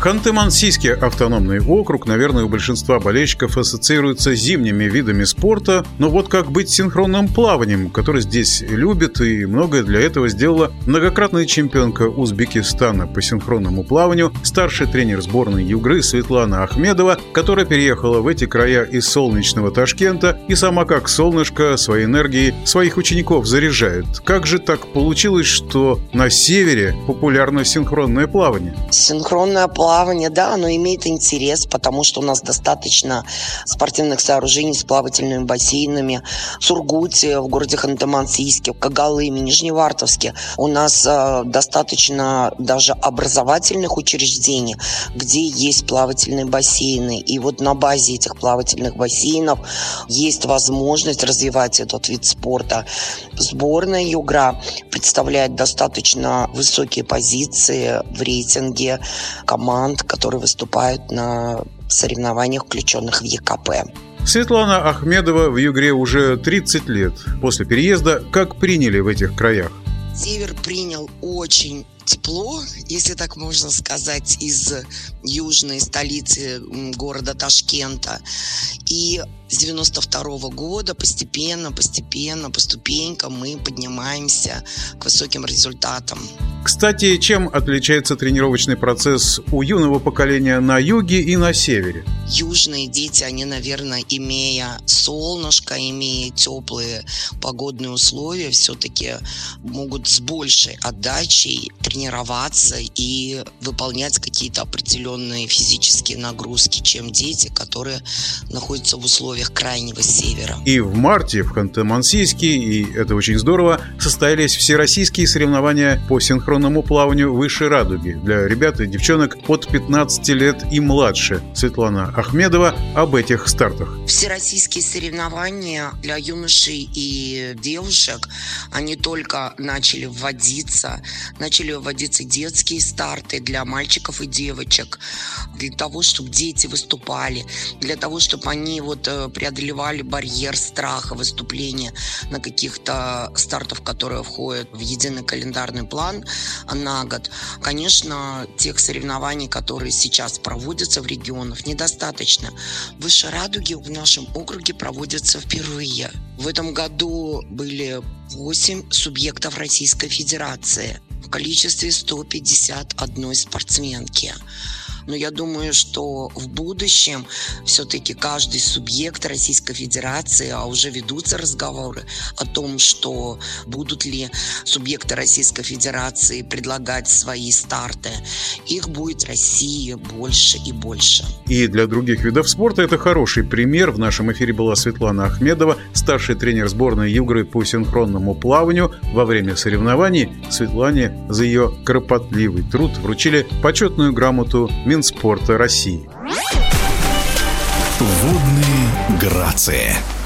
Ханты-Мансийский автономный округ, наверное, у большинства болельщиков ассоциируется с зимними видами спорта, но вот как быть синхронным плаванием, который здесь любят и многое для этого сделала многократная чемпионка Узбекистана по синхронному плаванию, старший тренер сборной Югры Светлана Ахмедова, которая переехала в эти края из солнечного Ташкента и сама как солнышко своей энергией своих учеников заряжает. Как же так получилось, что на севере популярно синхронное плавание? Синхронное плавание плавание, да, оно имеет интерес, потому что у нас достаточно спортивных сооружений с плавательными бассейнами. В Сургуте, в городе Ханты-Мансийске, в Кагалыме, Нижневартовске у нас э, достаточно даже образовательных учреждений, где есть плавательные бассейны. И вот на базе этих плавательных бассейнов есть возможность развивать этот вид спорта. Сборная Югра представляет достаточно высокие позиции в рейтинге команд команд, которые выступают на соревнованиях, включенных в ЕКП. Светлана Ахмедова в Югре уже 30 лет. После переезда как приняли в этих краях? Север принял очень тепло, если так можно сказать, из южной столицы города Ташкента. И с 92 -го года постепенно, постепенно, по ступенькам мы поднимаемся к высоким результатам. Кстати, чем отличается тренировочный процесс у юного поколения на юге и на севере? Южные дети, они, наверное, имея солнышко, имея теплые погодные условия, все-таки могут с большей отдачей тренироваться и выполнять какие-то определенные физические нагрузки, чем дети, которые находятся в условиях крайнего севера. И в марте в Ханты-Мансийске, и это очень здорово, состоялись всероссийские соревнования по синхронному плаванию выше радуги для ребят и девчонок от 15 лет и младше. Светлана Ахмедова об этих стартах. Всероссийские соревнования для юношей и девушек, они только начали вводиться, начали вводиться детские старты для мальчиков и девочек, для того, чтобы дети выступали, для того, чтобы они вот э, преодолевали барьер страха выступления на каких-то стартах, которые входят в единый календарный план на год. Конечно, тех соревнований, которые сейчас проводятся в регионах, недостаточно. Выше радуги в нашем округе проводятся впервые. В этом году были 8 субъектов Российской Федерации в количестве 151 спортсменки. Но я думаю, что в будущем все-таки каждый субъект Российской Федерации, а уже ведутся разговоры о том, что будут ли субъекты Российской Федерации предлагать свои старты, их будет России больше и больше. И для других видов спорта это хороший пример. В нашем эфире была Светлана Ахмедова, старший тренер сборной Югры по синхронному плаванию. Во время соревнований Светлане за ее кропотливый труд вручили почетную грамоту Мин Минспорта России. Водные грации.